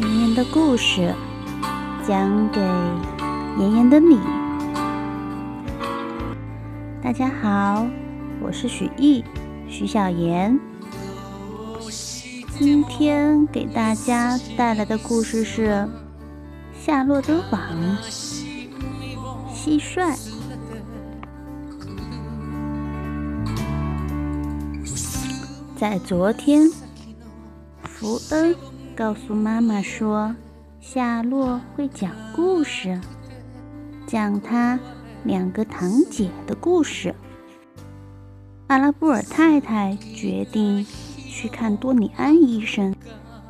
绵绵的故事讲给妍妍的你。大家好，我是许艺，许小妍。今天给大家带来的故事是《夏洛的网》。蟋蟀。在昨天，福恩告诉妈妈说，夏洛会讲故事，讲他两个堂姐的故事。阿拉布尔太太决定去看多尼安医生，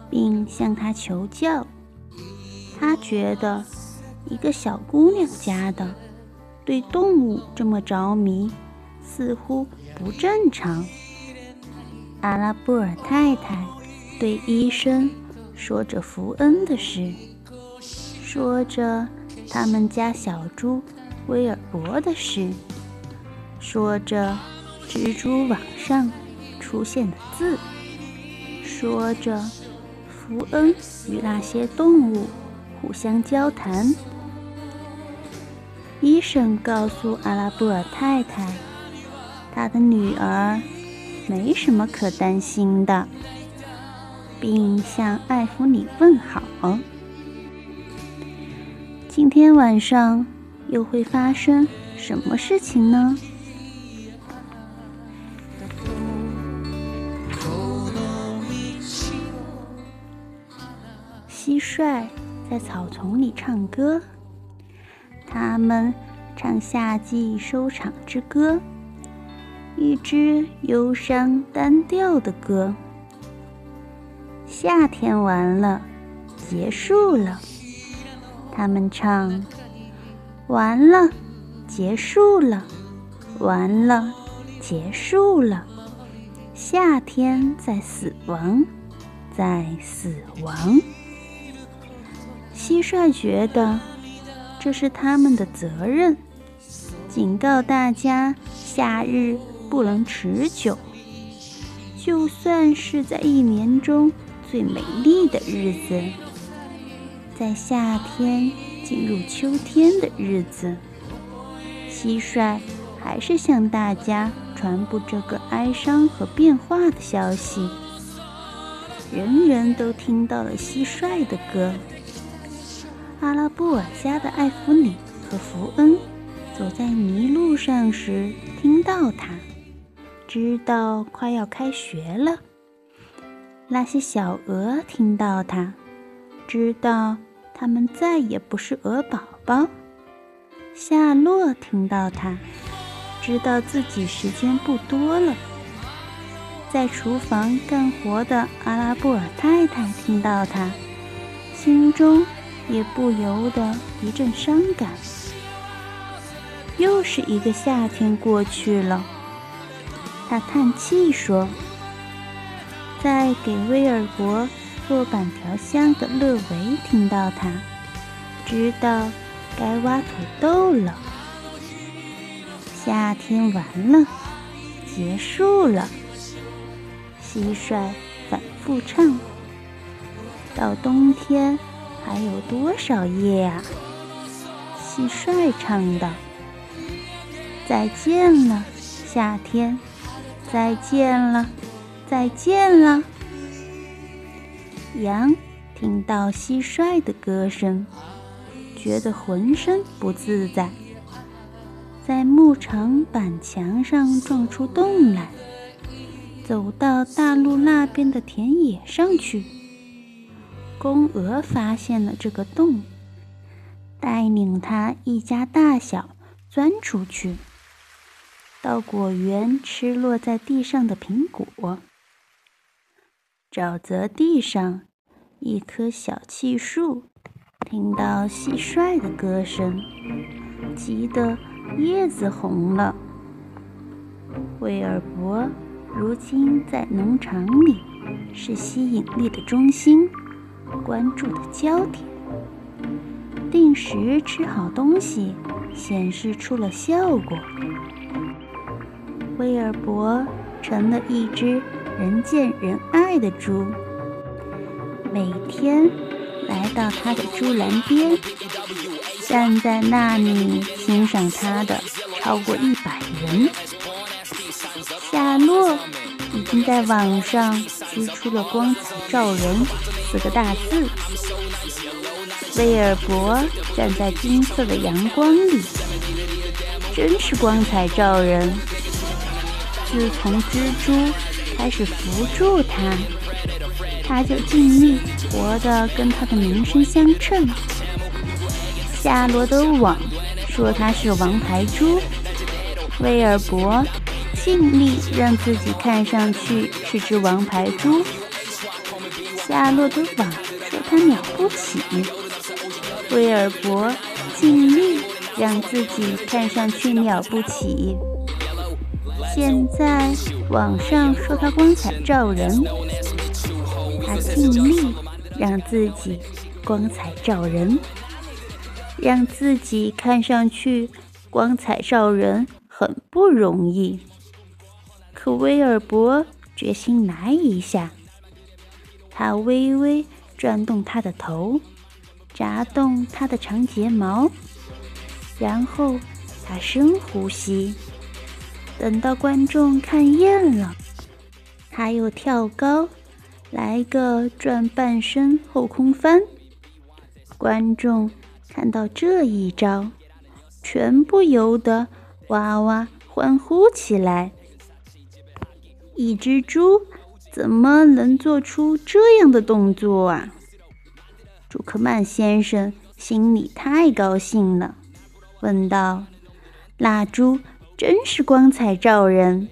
并向他求教。他觉得一个小姑娘家的对动物这么着迷，似乎不正常。阿拉布尔太太对医生说着福恩的事，说着他们家小猪威尔伯的事，说着蜘蛛网上出现的字，说着福恩与那些动物互相交谈。医生告诉阿拉布尔太太，他的女儿。没什么可担心的，并向艾弗里问好。今天晚上又会发生什么事情呢？蟋蟀在草丛里唱歌，它们唱夏季收场之歌。一支忧伤单调的歌。夏天完了，结束了。他们唱：完了，结束了，完了，结束了。夏天在死亡，在死亡。蟋蟀觉得这是他们的责任，警告大家：夏日。不能持久，就算是在一年中最美丽的日子，在夏天进入秋天的日子，蟋蟀还是向大家传播这个哀伤和变化的消息。人人都听到了蟋蟀的歌。阿拉布尔家的艾弗里和福恩走在泥路上时，听到它。知道快要开学了，那些小鹅听到它，知道它们再也不是鹅宝宝。夏洛听到它，知道自己时间不多了。在厨房干活的阿拉布尔太太听到它，心中也不由得一阵伤感。又是一个夏天过去了。他叹气说：“在给威尔伯做板条箱的勒维听到他，知道该挖土豆了。夏天完了，结束了。蟋蟀反复唱：到冬天还有多少夜啊？蟋蟀唱道：再见了，夏天。”再见了，再见了。羊听到蟋蟀的歌声，觉得浑身不自在，在牧场板墙上撞出洞来，走到大路那边的田野上去。公鹅发现了这个洞，带领它一家大小钻出去。到果园吃落在地上的苹果。沼泽地上，一棵小檫树听到蟋蟀的歌声，急得叶子红了。威尔伯如今在农场里是吸引力的中心，关注的焦点。定时吃好东西，显示出了效果。威尔伯成了一只人见人爱的猪，每天来到他的猪栏边，站在那里欣赏他的超过一百人。夏洛已经在网上织出了“光彩照人”四个大字。威尔伯站在金色的阳光里，真是光彩照人。自从蜘蛛开始扶住他，他就尽力活得跟他的名声相称。夏洛的网说他是王牌猪，威尔伯尽力让自己看上去是只王牌猪。夏洛的网说他了不起，威尔伯尽力让自己看上去了不起。现在网上说他光彩照人，他尽力让自己光彩照人，让自己看上去光彩照人很不容易。可威尔伯决心来一下，他微微转动他的头，眨动他的长睫毛，然后他深呼吸。等到观众看厌了，他又跳高，来个转半身后空翻。观众看到这一招，全部由得哇哇欢呼起来。一只猪怎么能做出这样的动作啊？朱克曼先生心里太高兴了，问道：“蜡猪？”真是光彩照人。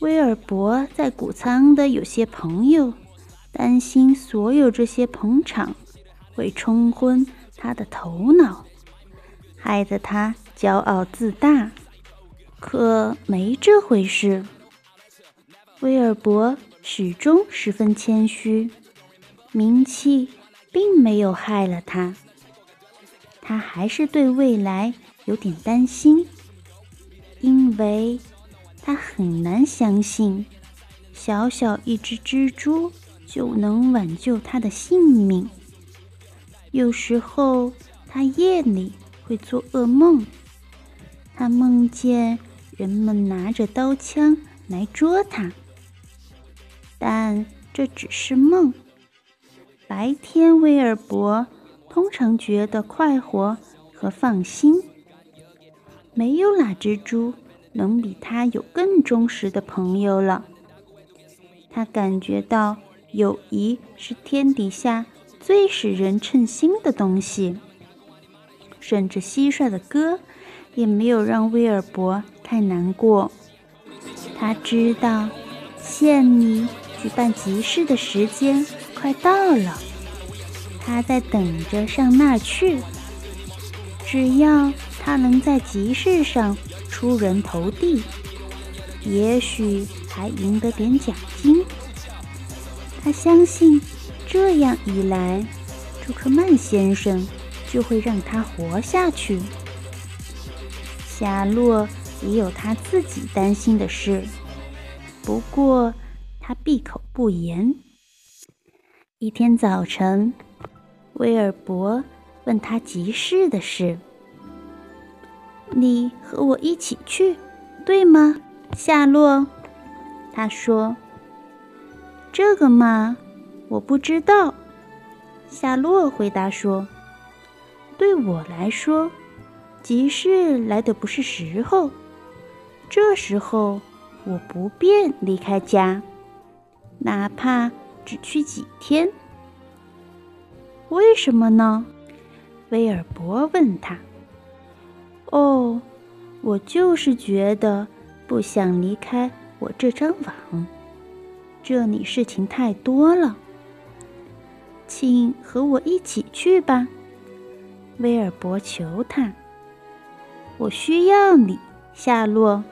威尔伯在谷仓的有些朋友担心，所有这些捧场会冲昏他的头脑，害得他骄傲自大。可没这回事。威尔伯始终十分谦虚，名气并没有害了他。他还是对未来有点担心。因为他很难相信，小小一只蜘蛛就能挽救他的性命。有时候他夜里会做噩梦，他梦见人们拿着刀枪来捉他，但这只是梦。白天，威尔伯通常觉得快活和放心。没有哪只猪能比他有更忠实的朋友了。他感觉到友谊是天底下最使人称心的东西。甚至蟋蟀的歌也没有让威尔伯太难过。他知道县里举办集市的时间快到了，他在等着上那儿去。只要。他能在集市上出人头地，也许还赢得点奖金。他相信，这样一来，朱克曼先生就会让他活下去。夏洛也有他自己担心的事，不过他闭口不言。一天早晨，威尔伯问他集市的事。你和我一起去，对吗，夏洛？他说：“这个嘛，我不知道。”夏洛回答说：“对我来说，集市来的不是时候。这时候我不便离开家，哪怕只去几天。为什么呢？”威尔伯问他。哦，我就是觉得不想离开我这张网，这里事情太多了。请和我一起去吧，威尔伯求他。我需要你，夏洛。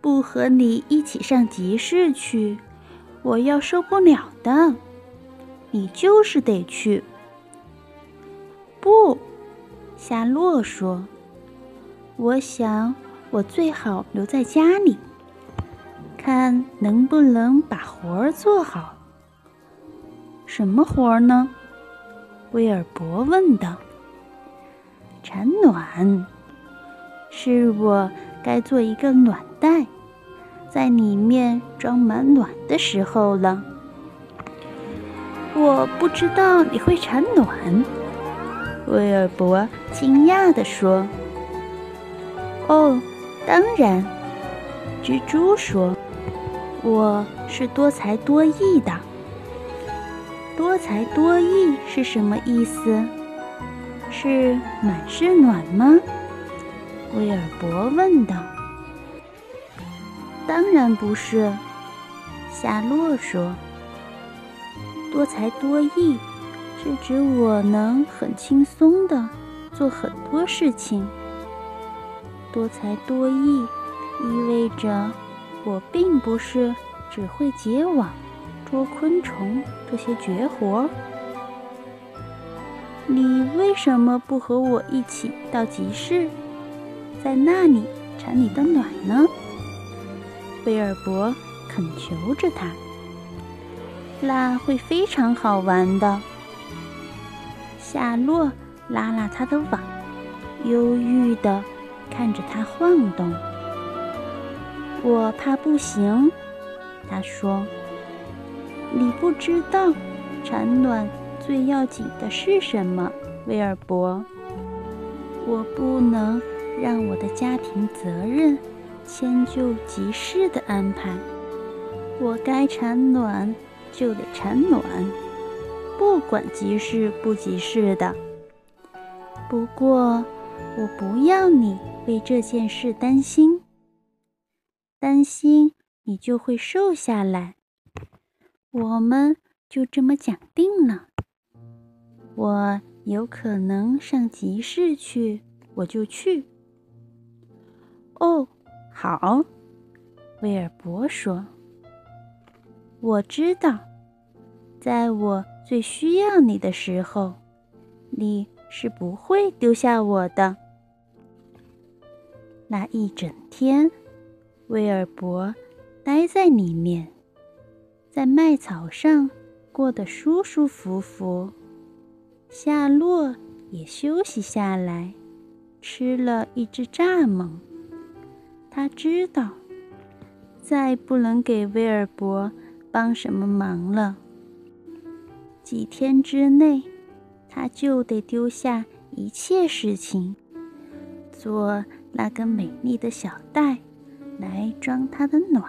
不和你一起上集市去，我要受不了的。你就是得去。不，夏洛说。我想，我最好留在家里，看能不能把活儿做好。什么活儿呢？威尔伯问道。产卵，是我该做一个卵袋，在里面装满卵的时候了。我不知道你会产卵，威尔伯惊讶地说。哦，当然，蜘蛛说：“我是多才多艺的。”多才多艺是什么意思？是满是暖吗？威尔伯问道。“当然不是。”夏洛说。多才多艺是指我能很轻松的做很多事情。多才多艺意味着我并不是只会结网、捉昆虫这些绝活。你为什么不和我一起到集市，在那里产你的卵呢？贝尔伯恳求着他。那会非常好玩的。夏洛拉拉他的网，忧郁的看着它晃动。我怕不行，他说。你不知道产卵最要紧的是什么，威尔伯。我不能让我的家庭责任迁就集市的安排。我该产卵。就得产卵，不管急事不急事的。不过，我不要你为这件事担心，担心你就会瘦下来。我们就这么讲定了。我有可能上集市去，我就去。哦，好，威尔伯说。我知道，在我最需要你的时候，你是不会丢下我的。那一整天，威尔伯待在里面，在麦草上过得舒舒服服。夏洛也休息下来，吃了一只蚱蜢。他知道，再不能给威尔伯。帮什么忙了？几天之内，他就得丢下一切事情，做那个美丽的小袋来装他的卵。